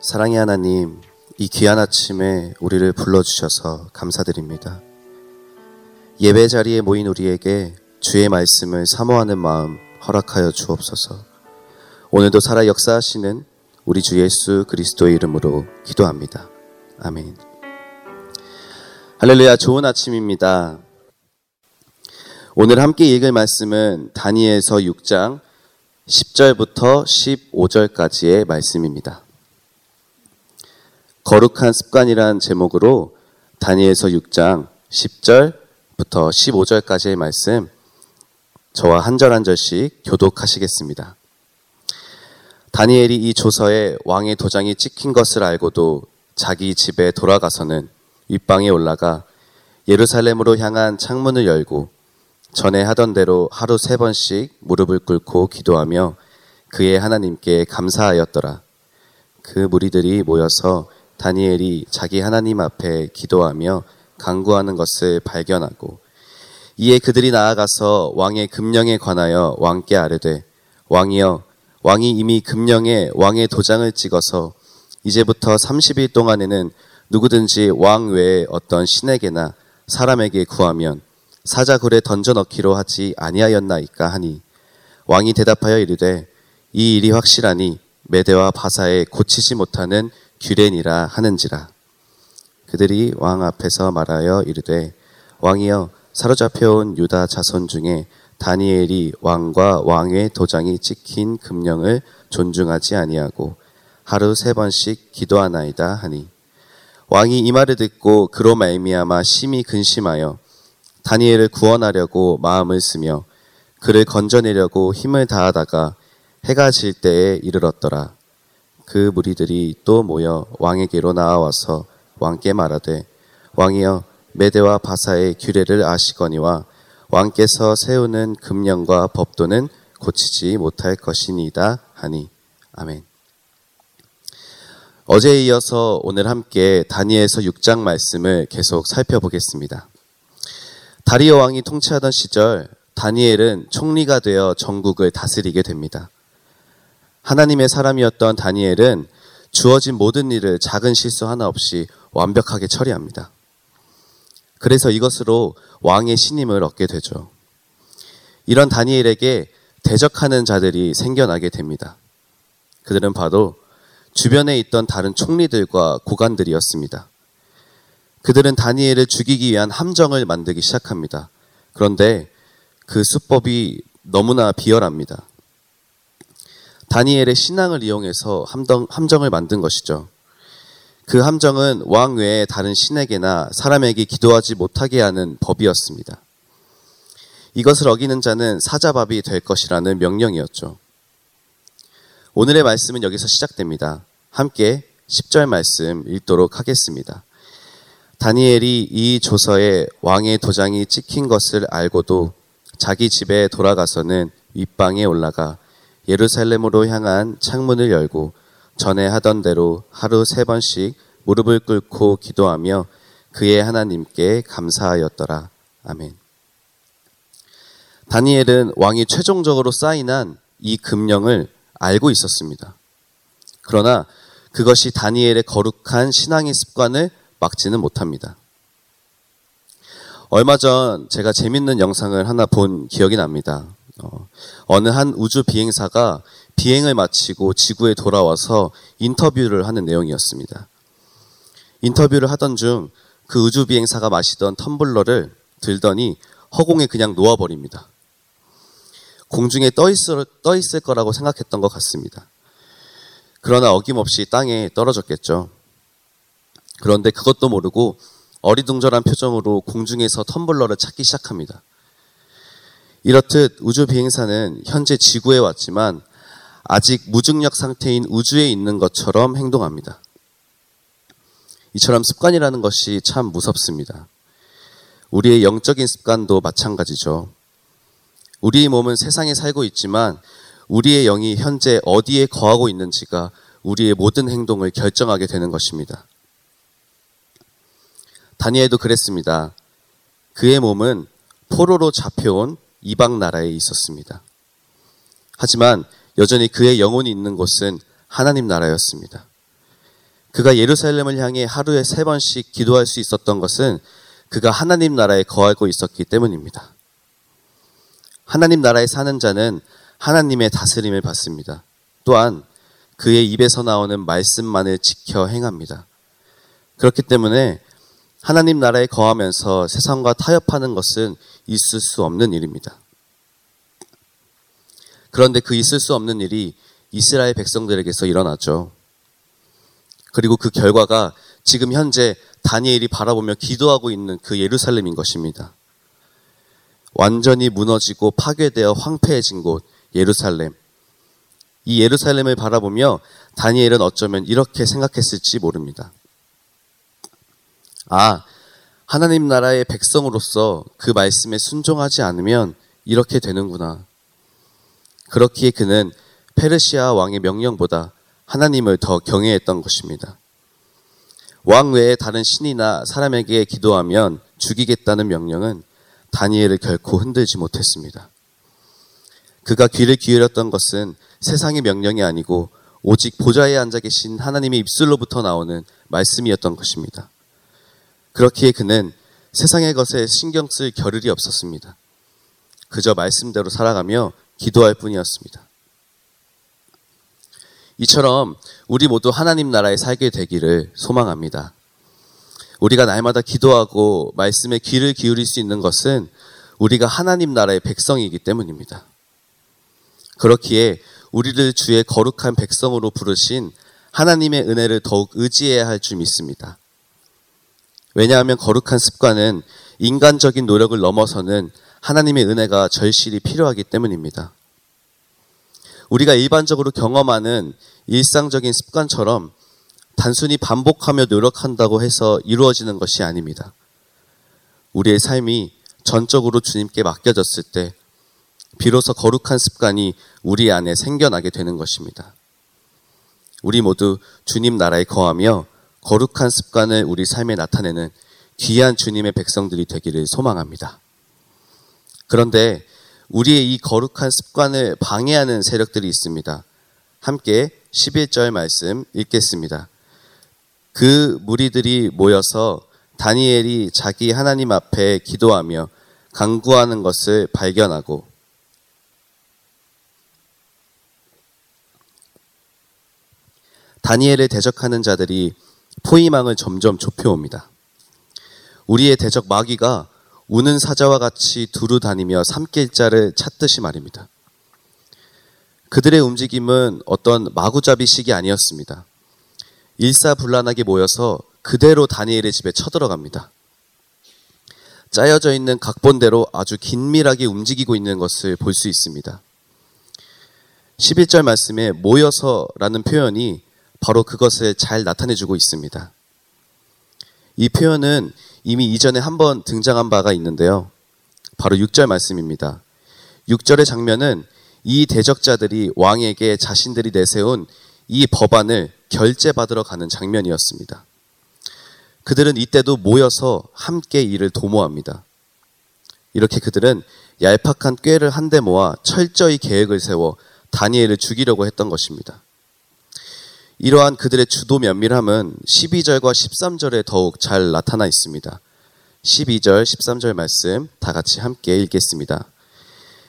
사랑의 하나님, 이 귀한 아침에 우리를 불러주셔서 감사드립니다. 예배 자리에 모인 우리에게 주의 말씀을 사모하는 마음 허락하여 주옵소서. 오늘도 살아 역사하시는 우리 주 예수 그리스도의 이름으로 기도합니다. 아멘. 할렐루야, 좋은 아침입니다. 오늘 함께 읽을 말씀은 다니엘서 6장 10절부터 15절까지의 말씀입니다. 거룩한 습관이란 제목으로 다니엘서 6장 10절부터 15절까지의 말씀 저와 한 절 한 절씩 교독하시겠습니다. 다니엘이 이 조서에 왕의 도장이 찍힌 것을 알고도 자기 집에 돌아가서는 윗방에 올라가 예루살렘으로 향한 창문을 열고 전에 하던 대로 하루 세 번씩 무릎을 꿇고 기도하며 그의 하나님께 감사하였더라. 그 무리들이 모여서 다니엘이 자기 하나님 앞에 기도하며 강구하는 것을 발견하고 이에 그들이 나아가서 왕의 금령에 관하여 왕께 아뢰되 왕이여 왕이 이미 금령에 왕의 도장을 찍어서 이제부터 30일 동안에는 누구든지 왕 외에 어떤 신에게나 사람에게 구하면 사자굴에 던져 넣기로 하지 아니하였나이까 하니 왕이 대답하여 이르되 이 일이 확실하니 메대와 바사에 고치지 못하는 규례니라 하는지라. 그들이 왕 앞에서 말하여 이르되 왕이여 사로잡혀온 유다 자손 중에 다니엘이 왕과 왕의 도장이 찍힌 금령을 존중하지 아니하고 하루 세 번씩 기도하나이다 하니 왕이 이 말을 듣고 그로 말미암아 심히 근심하여 다니엘을 구원하려고 마음을 쓰며 그를 건져내려고 힘을 다하다가 해가 질 때에 이르렀더라. 그 무리들이 또 모여 왕에게로 나와서 왕께 말하되 왕이여 메대와 바사의 규례를 아시거니와 왕께서 세우는 금령과 법도는 고치지 못할 것이니이다 하니 아멘. 어제에 이어서 오늘 함께 다니엘서 6장 말씀을 계속 살펴보겠습니다. 다리오 왕이 통치하던 시절 다니엘은 총리가 되어 전국을 다스리게 됩니다. 하나님의 사람이었던 다니엘은 주어진 모든 일을 작은 실수 하나 없이 완벽하게 처리합니다. 그래서 이것으로 왕의 신임을 얻게 되죠. 이런 다니엘에게 대적하는 자들이 생겨나게 됩니다. 그들은 바로 주변에 있던 다른 총리들과 고관들이었습니다. 그들은 다니엘을 죽이기 위한 함정을 만들기 시작합니다. 그런데 그 수법이 너무나 비열합니다. 다니엘의 신앙을 이용해서 함정, 함정을 만든 것이죠. 그 함정은 왕 외에 다른 신에게나 사람에게 기도하지 못하게 하는 법이었습니다. 이것을 어기는 자는 사자밥이 될 것이라는 명령이었죠. 오늘의 말씀은 여기서 시작됩니다. 함께 10절 말씀 읽도록 하겠습니다. 다니엘이 이 조서에 왕의 도장이 찍힌 것을 알고도 자기 집에 돌아가서는 윗방에 올라가 예루살렘으로 향한 창문을 열고 전에 하던 대로 하루 세 번씩 무릎을 꿇고 기도하며 그의 하나님께 감사하였더라. 아멘. 다니엘은 왕이 최종적으로 사인한 이 금령을 알고 있었습니다. 그러나 그것이 다니엘의 거룩한 신앙의 습관을 막지는 못합니다. 얼마 전 제가 재밌는 영상을 하나 본 기억이 납니다. 어, 느 한 우주 비행사가 비행을 마치고 지구에 돌아와서 인터뷰를 하는 내용이었습니다. 인터뷰를 하던 중 그 우주 비행사가 마시던 텀블러를 들더니 허공에 그냥 놓아버립니다. 공중에 떠 있을, 떠 있을 거라고 생각했던 것 같습니다. 그러나 어김없이 땅에 떨어졌겠죠. 그런데 그것도 모르고 어리둥절한 표정으로 공중에서 텀블러를 찾기 시작합니다. 이렇듯 우주 비행사는 현재 지구에 왔지만 아직 무중력 상태인 우주에 있는 것처럼 행동합니다. 이처럼 습관이라는 것이 참 무섭습니다. 우리의 영적인 습관도 마찬가지죠. 우리의 몸은 세상에 살고 있지만 우리의 영이 현재 어디에 거하고 있는지가 우리의 모든 행동을 결정하게 되는 것입니다. 다니엘도 그랬습니다. 그의 몸은 포로로 잡혀온 이방 나라에 있었습니다. 하지만 여전히 그의 영혼이 있는 곳은 하나님 나라였습니다. 그가 예루살렘을 향해 하루에 세 번씩 기도할 수 있었던 것은 그가 하나님 나라에 거하고 있었기 때문입니다. 하나님 나라에 사는 자는 하나님의 다스림을 받습니다. 또한 그의 입에서 나오는 말씀만을 지켜 행합니다. 그렇기 때문에 하나님 나라에 거하면서 세상과 타협하는 것은 있을 수 없는 일입니다. 그런데 그 있을 수 없는 일이 이스라엘 백성들에게서 일어나죠. 그리고 그 결과가 지금 현재 다니엘이 바라보며 기도하고 있는 그 예루살렘인 것입니다. 완전히 무너지고 파괴되어 황폐해진 곳 예루살렘. 이 예루살렘을 바라보며 다니엘은 어쩌면 이렇게 생각했을지 모릅니다. 아, 하나님 나라의 백성으로서 그 말씀에 순종하지 않으면 이렇게 되는구나. 그렇기에 그는 페르시아 왕의 명령보다 하나님을 더 경외했던 것입니다. 왕 외에 다른 신이나 사람에게 기도하면 죽이겠다는 명령은 다니엘을 결코 흔들지 못했습니다. 그가 귀를 기울였던 것은 세상의 명령이 아니고 오직 보좌에 앉아 계신 하나님의 입술로부터 나오는 말씀이었던 것입니다. 그렇기에 그는 세상의 것에 신경 쓸 겨를이 없었습니다. 그저 말씀대로 살아가며 기도할 뿐이었습니다. 이처럼 우리 모두 하나님 나라에 살게 되기를 소망합니다. 우리가 날마다 기도하고 말씀에 귀를 기울일 수 있는 것은 우리가 하나님 나라의 백성이기 때문입니다. 그렇기에 우리를 주의 거룩한 백성으로 부르신 하나님의 은혜를 더욱 의지해야 할 줄 믿습니다. 왜냐하면 거룩한 습관은 인간적인 노력을 넘어서는 하나님의 은혜가 절실히 필요하기 때문입니다. 우리가 일반적으로 경험하는 일상적인 습관처럼 단순히 반복하며 노력한다고 해서 이루어지는 것이 아닙니다. 우리의 삶이 전적으로 주님께 맡겨졌을 때 비로소 거룩한 습관이 우리 안에 생겨나게 되는 것입니다. 우리 모두 주님 나라에 거하며 거룩한 습관을 우리 삶에 나타내는 귀한 주님의 백성들이 되기를 소망합니다. 그런데 우리의 이 거룩한 습관을 방해하는 세력들이 있습니다. 함께 11절 말씀 읽겠습니다. 그 무리들이 모여서 다니엘이 자기 하나님 앞에 기도하며 강구하는 것을 발견하고 다니엘을 대적하는 자들이 포위망을 점점 좁혀옵니다. 우리의 대적 마귀가 우는 사자와 같이 두루 다니며 삼킬 자를 찾듯이 말입니다. 그들의 움직임은 어떤 마구잡이식이 아니었습니다. 일사불란하게 모여서 그대로 다니엘의 집에 쳐들어갑니다. 짜여져 있는 각본대로 아주 긴밀하게 움직이고 있는 것을 볼 수 있습니다. 11절 말씀에 모여서라는 표현이 바로 그것을 잘 나타내주고 있습니다. 이 표현은 이미 이전에 한번 등장한 바가 있는데요. 바로 6절 말씀입니다. 6절의 장면은 이 대적자들이 왕에게 자신들이 내세운 이 법안을 결제받으러 가는 장면이었습니다. 그들은 이때도 모여서 함께 이를 도모합니다. 이렇게 그들은 얄팍한 꾀를 한데 모아 철저히 계획을 세워 다니엘을 죽이려고 했던 것입니다. 이러한 그들의 주도 면밀함은 12절과 13절에 더욱 잘 나타나 있습니다. 12절, 13절 말씀 다 같이 함께 읽겠습니다.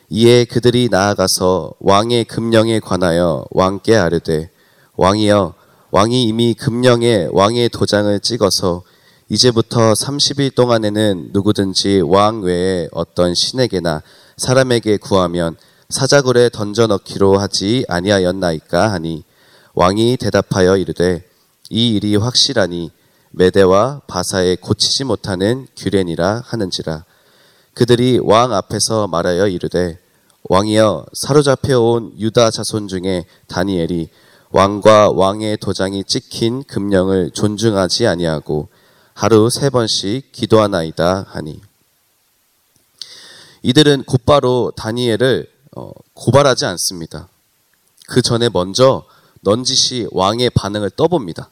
이에 그들이 나아가서 왕의 금령에 관하여 왕께 아뢰되 왕이여 왕이 이미 금령에 왕의 도장을 찍어서 이제부터 30일 동안에는 누구든지 왕 외에 어떤 신에게나 사람에게 구하면 사자굴에 던져 넣기로 하지 아니하였나이까 하니 왕이 대답하여 이르되 이 일이 확실하니 메대와 바사에 고치지 못하는 규례니라 하는지라 그들이 왕 앞에서 말하여 이르되 왕이여 사로잡혀 온 유다 자손 중에 다니엘이 왕과 왕의 도장이 찍힌 금령을 존중하지 아니하고 하루 세 번씩 기도하나이다 하니 이들은 곧바로 다니엘을 어, 고발하지 않습니다. 그 전에 먼저 넌지시 왕의 반응을 떠봅니다.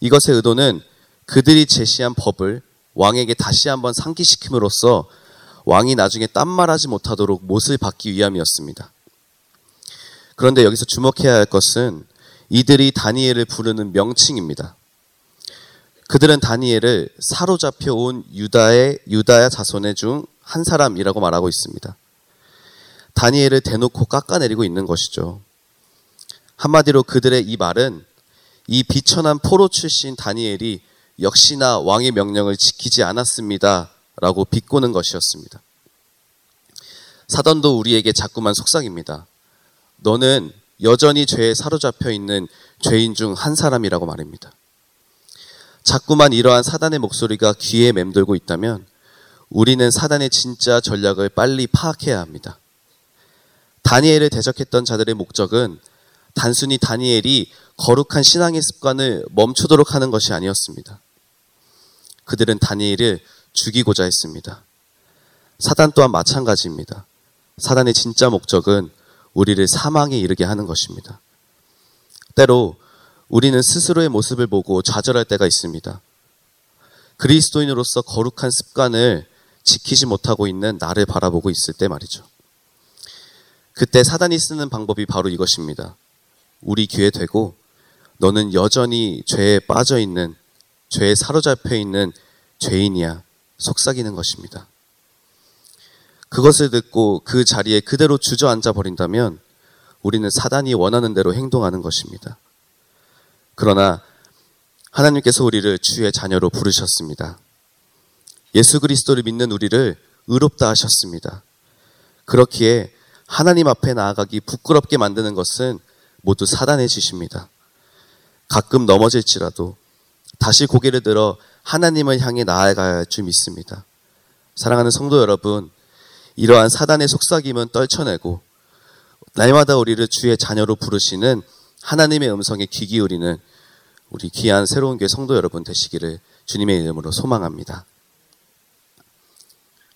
이것의 의도는 그들이 제시한 법을 왕에게 다시 한번 상기시킴으로써 왕이 나중에 딴 말하지 못하도록 못을 받기 위함이었습니다. 그런데 여기서 주목해야 할 것은 이들이 다니엘을 부르는 명칭입니다. 그들은 다니엘을 사로잡혀 온 유다의 유다야 자손의 중 한 사람이라고 말하고 있습니다. 다니엘을 대놓고 깎아내리고 있는 것이죠. 한마디로 그들의 이 말은 이 비천한 포로 출신 다니엘이 역시나 왕의 명령을 지키지 않았습니다. 라고 비꼬는 것이었습니다. 사단도 우리에게 자꾸만 속삭입니다. 너는 여전히 죄에 사로잡혀 있는 죄인 중 한 사람이라고 말입니다. 자꾸만 이러한 사단의 목소리가 귀에 맴돌고 있다면 우리는 사단의 진짜 전략을 빨리 파악해야 합니다. 다니엘을 대적했던 자들의 목적은 단순히 다니엘이 거룩한 신앙의 습관을 멈추도록 하는 것이 아니었습니다. 그들은 다니엘을 죽이고자 했습니다. 사단 또한 마찬가지입니다. 사단의 진짜 목적은 우리를 사망에 이르게 하는 것입니다. 때로 우리는 스스로의 모습을 보고 좌절할 때가 있습니다. 그리스도인으로서 거룩한 습관을 지키지 못하고 있는 나를 바라보고 있을 때 말이죠. 그때 사단이 쓰는 방법이 바로 이것입니다. 우리 귀에 대고 너는 여전히 죄에 빠져 있는, 죄에 사로잡혀 있는 죄인이야. 속삭이는 것입니다. 그것을 듣고 그 자리에 그대로 주저앉아 버린다면 우리는 사단이 원하는 대로 행동하는 것입니다. 그러나 하나님께서 우리를 주의 자녀로 부르셨습니다. 예수 그리스도를 믿는 우리를 의롭다 하셨습니다. 그렇기에 하나님 앞에 나아가기 부끄럽게 만드는 것은 모두 사단의 짓입니다. 가끔 넘어질지라도 다시 고개를 들어 하나님을 향해 할줄 믿습니다. 사랑하는 성도 여러분, 이러한 사단의 속삭임은 떨쳐내고 날마다 우리를 주의 자녀로 부르시는 하나님의 음성에 귀 기울이는 우리 귀한 새로운 교회 성도 여러분 되시기를 주님의 이름으로 소망합니다.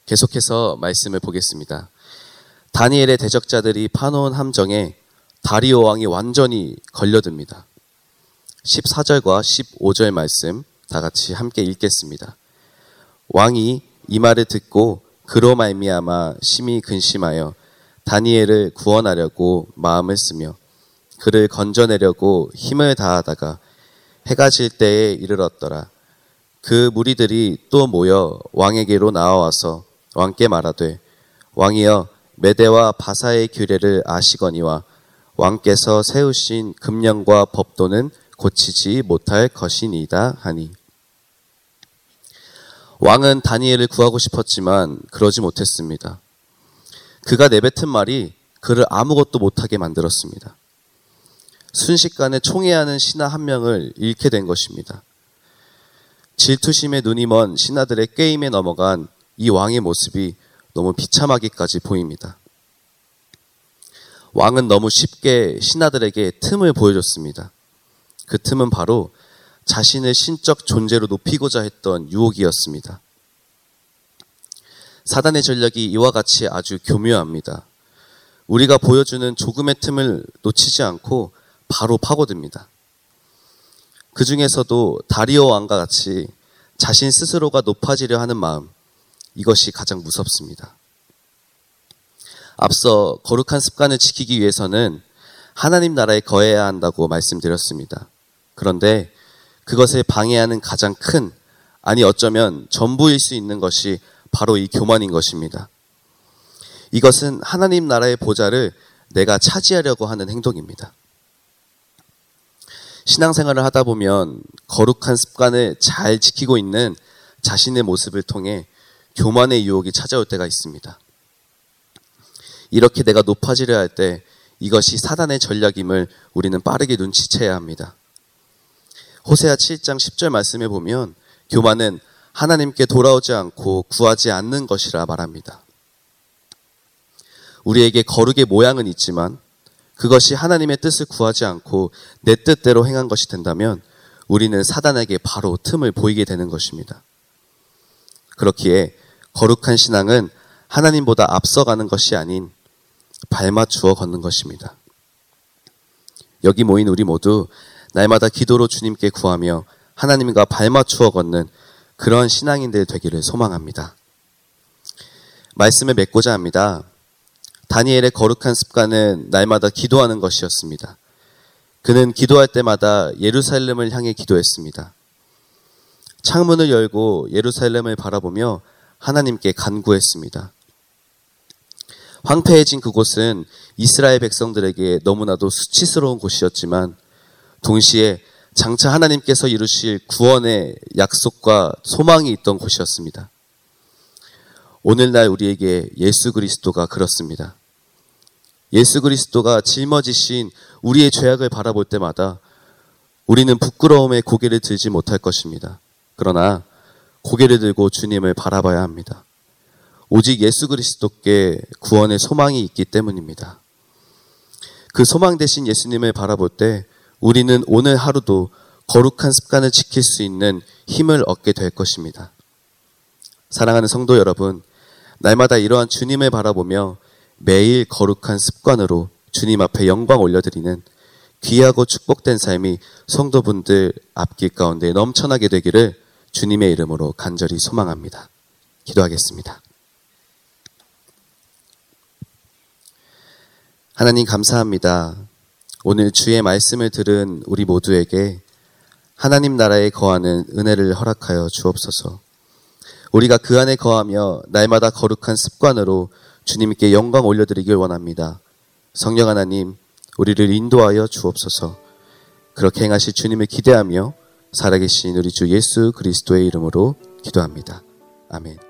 계속해서 말씀을 보겠습니다. 다니엘의 대적자들이 파놓은 함정에 다리오 왕이 완전히 걸려듭니다. 14절과 15절 말씀 다 같이 함께 읽겠습니다. 왕이 이 말을 듣고 그로 말미암아 심히 근심하여 다니엘을 구원하려고 마음을 쓰며 그를 건져내려고 힘을 다하다가 해가 질 때에 이르렀더라. 그 무리들이 또 모여 왕에게로 나와와서 왕께 말하되 왕이여 메대와 바사의 규례를 아시거니와 왕께서 세우신 금령과 법도는 고치지 못할 것이니다 하니 왕은 다니엘을 구하고 싶었지만 그러지 못했습니다. 그가 내뱉은 말이 그를 아무것도 못하게 만들었습니다. 순식간에 총애하는 신하 한 명을 잃게 된 것입니다. 질투심에 눈이 먼 신하들의 게임에 넘어간 이 왕의 모습이 너무 비참하기까지 보입니다. 왕은 너무 쉽게 신하들에게 틈을 보여줬습니다. 그 틈은 바로 자신의 신적 존재로 높이고자 했던 유혹이었습니다. 사단의 전략이 이와 같이 아주 교묘합니다. 우리가 보여주는 조금의 틈을 놓치지 않고 바로 파고듭니다. 그 중에서도 다리오 왕과 같이 자신 스스로가 높아지려 하는 마음, 이것이 가장 무섭습니다. 앞서 거룩한 습관을 지키기 위해서는 하나님 나라에 거해야 한다고 말씀드렸습니다. 그런데 그것을 방해하는 가장 큰, 아니 어쩌면 전부일 수 있는 것이 바로 이 교만인 것입니다. 이것은 하나님 나라의 보좌를 내가 차지하려고 하는 행동입니다. 신앙생활을 하다 보면 거룩한 습관을 잘 지키고 있는 자신의 모습을 통해 교만의 유혹이 찾아올 때가 있습니다. 이렇게 내가 높아지려 할 때 이것이 사단의 전략임을 우리는 빠르게 눈치채야 합니다. 호세아 7장 10절 말씀에 보면 교만은 하나님께 돌아오지 않고 구하지 않는 것이라 말합니다. 우리에게 거룩의 모양은 있지만 그것이 하나님의 뜻을 구하지 않고 내 뜻대로 행한 것이 된다면 우리는 사단에게 바로 틈을 보이게 되는 것입니다. 그렇기에 거룩한 신앙은 하나님보다 앞서가는 것이 아닌 발맞추어 걷는 것입니다. 여기 모인 우리 모두 날마다 기도로 주님께 구하며 하나님과 발맞추어 걷는 그런 신앙인들 되기를 소망합니다. 말씀을 맺고자 합니다. 다니엘의 거룩한 습관은 날마다 기도하는 것이었습니다. 그는 기도할 때마다 예루살렘을 향해 기도했습니다. 창문을 열고 예루살렘을 바라보며 하나님께 간구했습니다. 황폐해진 그곳은 이스라엘 백성들에게 너무나도 수치스러운 곳이었지만 동시에 장차 하나님께서 이루실 구원의 약속과 소망이 있던 곳이었습니다. 오늘날 우리에게 예수 그리스도가 그렇습니다. 예수 그리스도가 짊어지신 우리의 죄악을 바라볼 때마다 우리는 부끄러움에 고개를 들지 못할 것입니다. 그러나 고개를 들고 주님을 바라봐야 합니다. 오직 예수 그리스도께 구원의 소망이 있기 때문입니다. 그 소망 대신 예수님을 바라볼 때 우리는 오늘 하루도 거룩한 습관을 지킬 수 있는 힘을 얻게 될 것입니다. 사랑하는 성도 여러분, 날마다 이러한 주님을 바라보며 매일 거룩한 습관으로 주님 앞에 영광 올려드리는 귀하고 축복된 삶이 성도분들 앞길 가운데 넘쳐나게 되기를 주님의 이름으로 간절히 소망합니다. 기도하겠습니다. 하나님 감사합니다. 오늘 주의 말씀을 들은 우리 모두에게 하나님 나라에 거하는 은혜를 허락하여 주옵소서. 우리가 그 안에 거하며 날마다 거룩한 습관으로 주님께 영광 올려드리길 원합니다. 성령 하나님, 우리를 인도하여 주옵소서. 그렇게 행하실 주님을 기대하며 살아계신 우리 주 예수 그리스도의 이름으로 기도합니다. 아멘.